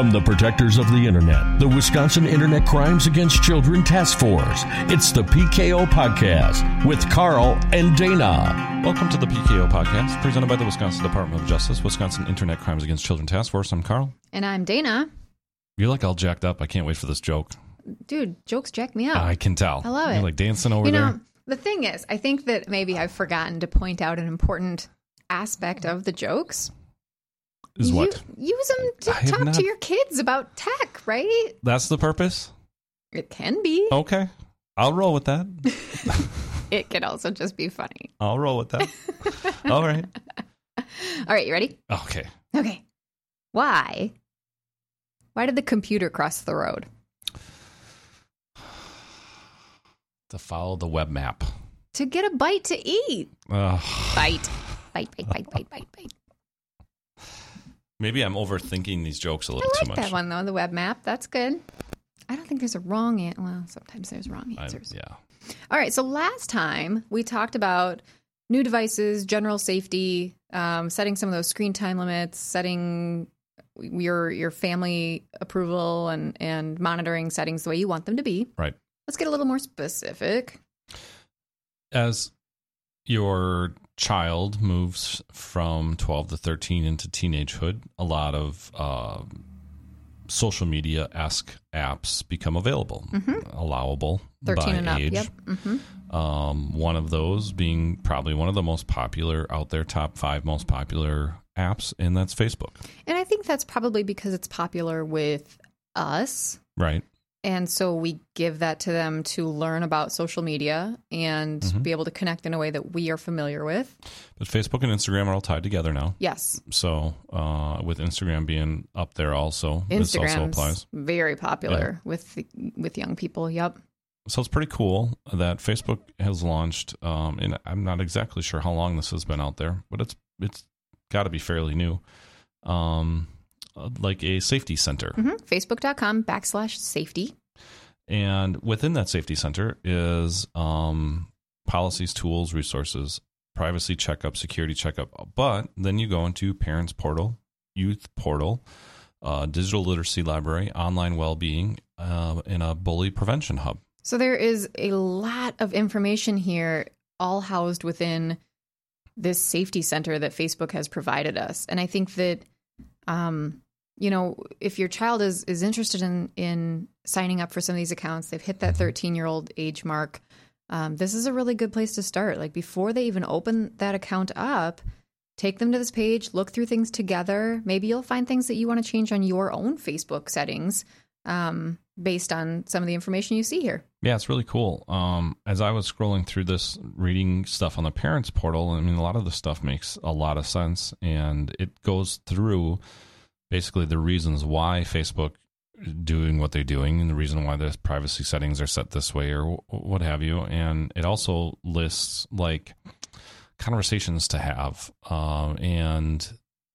From the protectors of the internet, the Wisconsin Internet Crimes Against Children Task Force, it's the PKO Podcast with Carl and Dana. Welcome to the PKO Podcast, presented by the Wisconsin Department of Justice, Wisconsin Internet Crimes Against Children Task Force. I'm Carl. And I'm Dana. You're like all jacked up. I can't wait for this joke. Dude, jokes jack me up. I can tell. I love You're it. like dancing over you there. know, the thing is, I think that maybe I've forgotten to point out an important aspect of the jokes. Is what? You, use them to I talk not- to your kids about tech, right? That's the purpose? It can be. Okay. I'll roll with that. It can also just be funny. I'll roll with that. all right. All right, you ready? Okay. Okay. Why? Why did the computer cross the road? To follow the web map. To get a bite to eat. Ugh. Bite. Bite, bite, bite, bite, bite, bite. Maybe I'm overthinking these jokes a little like too much. I like that one though, the web map. That's good. I don't think there's a wrong answer. Well, sometimes there's wrong I- answers. yeah. All right. So last time we talked about new devices, general safety, um, setting some of those screen time limits, setting your your family approval and and monitoring settings the way you want them to be. Right. Let's get a little more specific. As your child moves from 12 to 13 into teenagehood, a lot of uh, social media esque apps become available, allowable Thirteen by and up. age. Yep. hmm Um, one of those being probably one of the most popular out there, top five most popular apps, and that's Facebook. And I think that's probably because it's popular with us. Right. And so we give that to them to learn about social media and Mm-hmm. be able to connect in a way that we are familiar with. But Facebook and Instagram are all tied together now. Yes. So uh, with Instagram being up there also, this also applies. very popular with with young people. Yep. So it's pretty cool that Facebook has launched, um, and I'm not exactly sure how long this has been out there, but it's it's got to be fairly new. Um, like a safety center, hmm Facebook.com backslash safety. and within that safety center is um, policies, tools, resources, privacy checkup, security checkup. But then you go into parents portal, youth portal, uh, digital literacy library, online well-being, uh, and a bully prevention hub. So there is a lot of information here, all housed within this safety center that Facebook has provided us. And I think that, um, you know, if your child is is interested in in signing up for some of these accounts, they've hit that thirteen year old age mark. Um, this is a really good place to start. Like before they even open that account up, take them to this page, look through things together. Maybe you'll find things that you want to change on your own Facebook settings um, based on some of the information you see here. Yeah, it's really cool. Um, as I was scrolling through this, reading stuff on the parents portal, I mean, a lot of the stuff makes a lot of sense, and it goes through basically the reasons why Facebook doing what they're doing, and the reason why the privacy settings are set this way, or wh- what have you. And it also lists like conversations to have um, and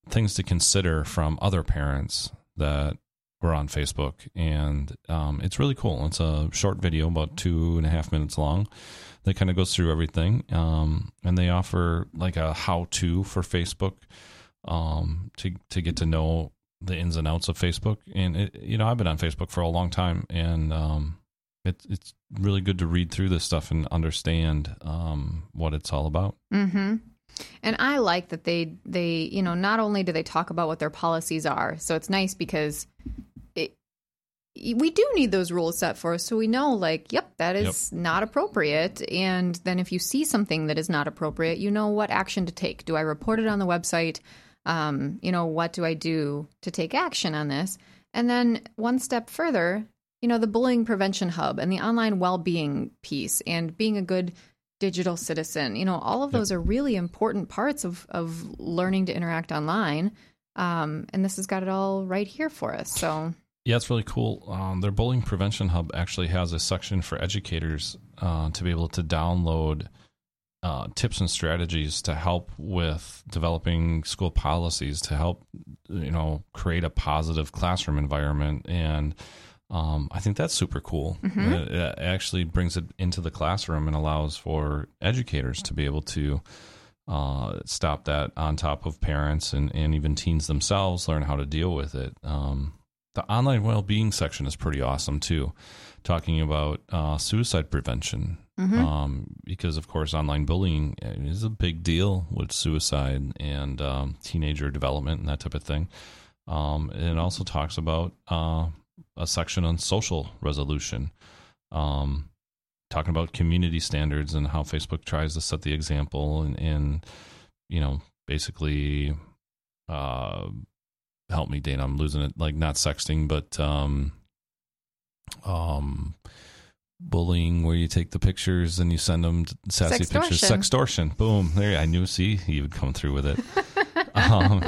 things to consider from other parents that were on Facebook, and um, it's really cool. It's a short video, about two and a half minutes long, that kind of goes through everything. Um, and they offer like a how-to for Facebook um, to to get to know the ins and outs of Facebook. And it, you know, I've been on Facebook for a long time, and um, it's it's really good to read through this stuff and understand um, what it's all about. Mm-hmm. And I like that they they you know not only do they talk about what their policies are, so it's nice because we do need those rules set for us so we know like yep that is not appropriate. And then if you see something that is not appropriate you know what action to take. Do i report it on the website? Um, you know what do i do to take action on this? And then one step further you know the bullying prevention hub and the online well-being piece and being a good digital citizen. You know all of those are really important parts of of learning to interact online. Um, and this has got it all right here for us so Yeah, it's really cool. Um, their bullying prevention hub actually has a section for educators uh, to be able to download uh, tips and strategies to help with developing school policies to help you know create a positive classroom environment and um, I think that's super cool. It, it actually brings it into the classroom and allows for educators to be able to uh, stop that on top of parents and, and even teens themselves learn how to deal with it. Um, the online well-being section is pretty awesome too, talking about uh, suicide prevention. Um, because of course, online bullying is a big deal with suicide and um, teenager development and that type of thing. Um, and it also talks about uh, a section on social resolution, um, talking about community standards and how Facebook tries to set the example and, and you know, basically, uh, help me, Dana. I'm losing it. Like not sexting, but um, um, bullying, where you take the pictures and you send them sassy pictures. Sextortion. Sextortion. Boom. There. I knew. See, he would come through with it. um,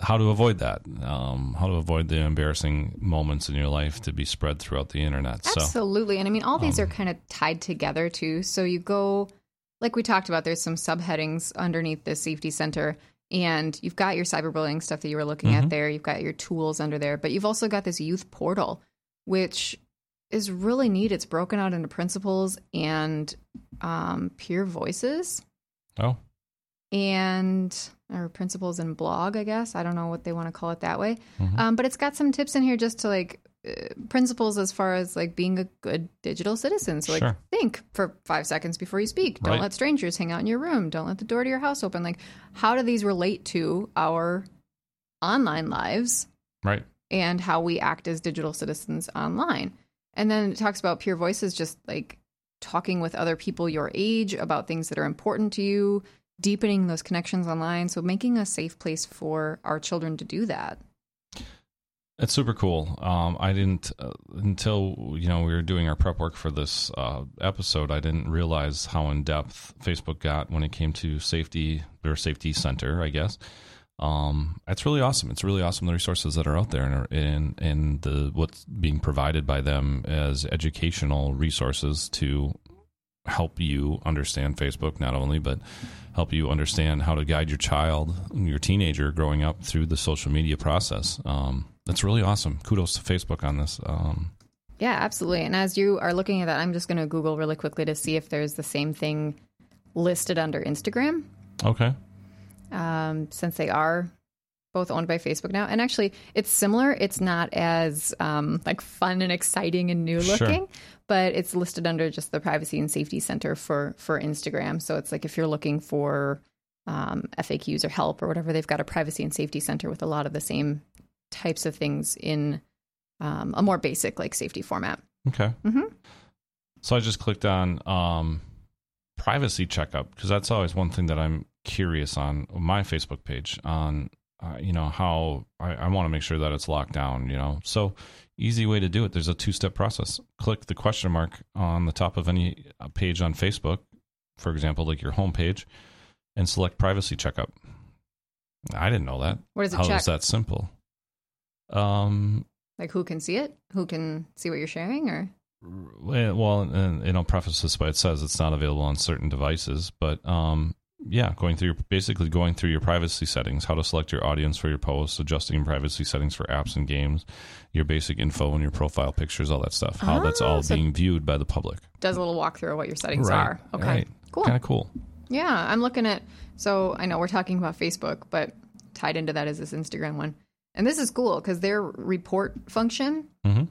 how to avoid that? Um, how to avoid the embarrassing moments in your life to be spread throughout the internet. So. Absolutely. And I mean, all these Um, are kind of tied together too. So you go, like we talked about, there's some subheadings underneath the safety center. And you've got your cyberbullying stuff that you were looking Mm-hmm. at there. You've got your tools under there. But you've also got this youth portal, which is really neat. It's broken out into principles and um, peer voices Oh, and or principles and blog, I guess. I don't know what they want to call it that way. Mhm. Um, but it's got some tips in here just to like Uh, principles as far as like being a good digital citizen. So like Sure. think for five seconds before you speak. Don't Right. let strangers hang out in your room. Don't let the door to your house open. Like how do these relate to our online lives right. and how we act as digital citizens online. And then it talks about peer voices, just like talking with other people your age about things that are important to you, deepening those connections online. So making a safe place for our children to do that. It's super cool. Um, I didn't uh, until you know we were doing our prep work for this uh, episode. I didn't realize how in depth Facebook got when it came to safety, their safety center, I guess. Um, it's really awesome. It's really awesome the resources that are out there and and and the what's being provided by them as educational resources to help you understand Facebook not only but help you understand how to guide your child, your teenager growing up through the social media process. Um, that's really awesome. Kudos to Facebook on this. Um, Yeah, absolutely. And as you are looking at that, I'm just going to Google really quickly to see if there's the same thing listed under Instagram. okay. um, since they are both owned by Facebook now. And actually, it's similar. It's not as um, like fun and exciting and new Sure. looking, but it's listed under just the Privacy and Safety Center for for Instagram. So it's like if you're looking for um, FAQs or help or whatever, they've got a Privacy and Safety Center with a lot of the same types of things in um, a more basic like safety format. Okay. Mhm. So I just clicked on um, privacy checkup because that's always one thing that I'm curious on my Facebook page on, uh, you know, how I, I want to make sure that it's locked down, you know. So easy way to do it. There's a two step process. Click the question mark on the top of any uh, page on Facebook, for example, like your home page, and select privacy checkup. I didn't know that. What does it How check? is that simple? Um, Like who can see it? Who can see what you're sharing? Or well, and, and I'll preface this by it says it's not available on certain devices, but um, yeah, going through your, basically going through your privacy settings, how to select your audience for your posts, adjusting privacy settings for apps and games, your basic info and your profile pictures, all that stuff. How that's Ah, all so- being viewed by the public. does a little walkthrough of what your settings are. Okay, right. cool. Kind of cool. Yeah, I'm looking at. So I know we're talking about Facebook, but tied into that is this Instagram one, and this is cool because their report function. hmm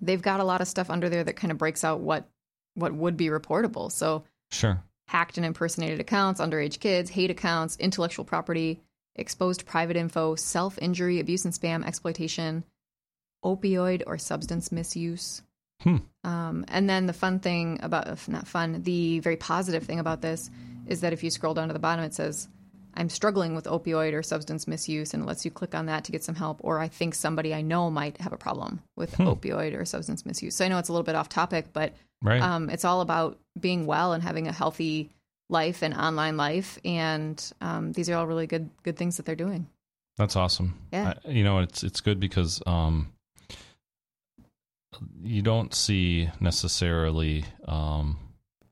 They've got a lot of stuff under there that kind of breaks out what what would be reportable. So Sure. hacked and impersonated accounts, underage kids, hate accounts, intellectual property, exposed private info, self injury, abuse and spam, exploitation, opioid or substance misuse. Hmm. Um, and then the fun thing about, if not fun, the very positive thing about this is that if you scroll down to the bottom, it says, I'm struggling with opioid or substance misuse, and it lets you click on that to get some help. Or I think somebody I know might have a problem with opioid or substance misuse. So I know it's a little bit off topic, but Right. um, it's all about being well and having a healthy life and online life. And um, these are all really good good things that they're doing. That's awesome. Yeah. I, you know, it's it's good because um, you don't see necessarily um,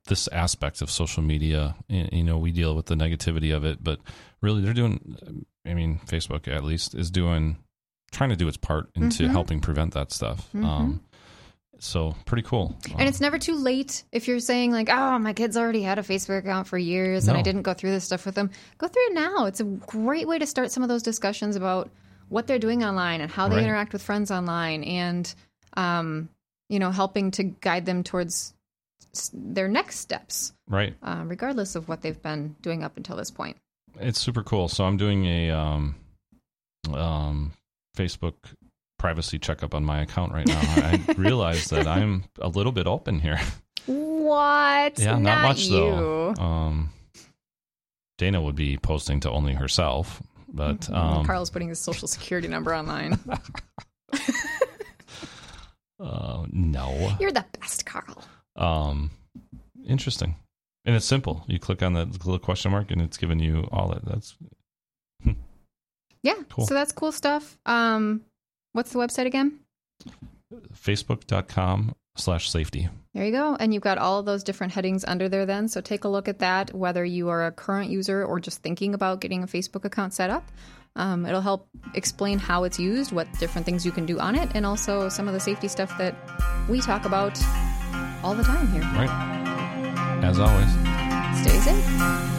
this aspect of social media. You know, we deal with the negativity of it, but really, they're doing. I mean, Facebook at least is doing trying to do its part into Mhm. helping prevent that stuff. Um, so pretty cool. And it's never too late if you're saying like, "Oh, my kids already had a Facebook account for years and I didn't go through this stuff with them." Go through it now. It's a great way to start some of those discussions about what they're doing online and how they Right. interact with friends online and um, you know helping to guide them towards their next steps Right. uh, regardless of what they've been doing up until this point It's super cool. So I'm doing a um, um, Facebook privacy checkup on my account right now. I realize that I'm a little bit open here. what Yeah, not, much you. though. Um, Dana would be posting to only herself, but um, carl's putting his social security number online uh, no. you're the best carl Um, interesting, and it's simple. You click on that little question mark, and it's giving you all that. That's yeah Cool. so that's cool stuff um what's the website again facebook.com slash safety. There you go. And you've got all of those different headings under there then. So take a look at that, whether you are a current user or just thinking about getting a Facebook account set up. Um, it'll help explain how it's used, what different things you can do on it, and also some of the safety stuff that we talk about all the time here. Right. As always. Stay safe.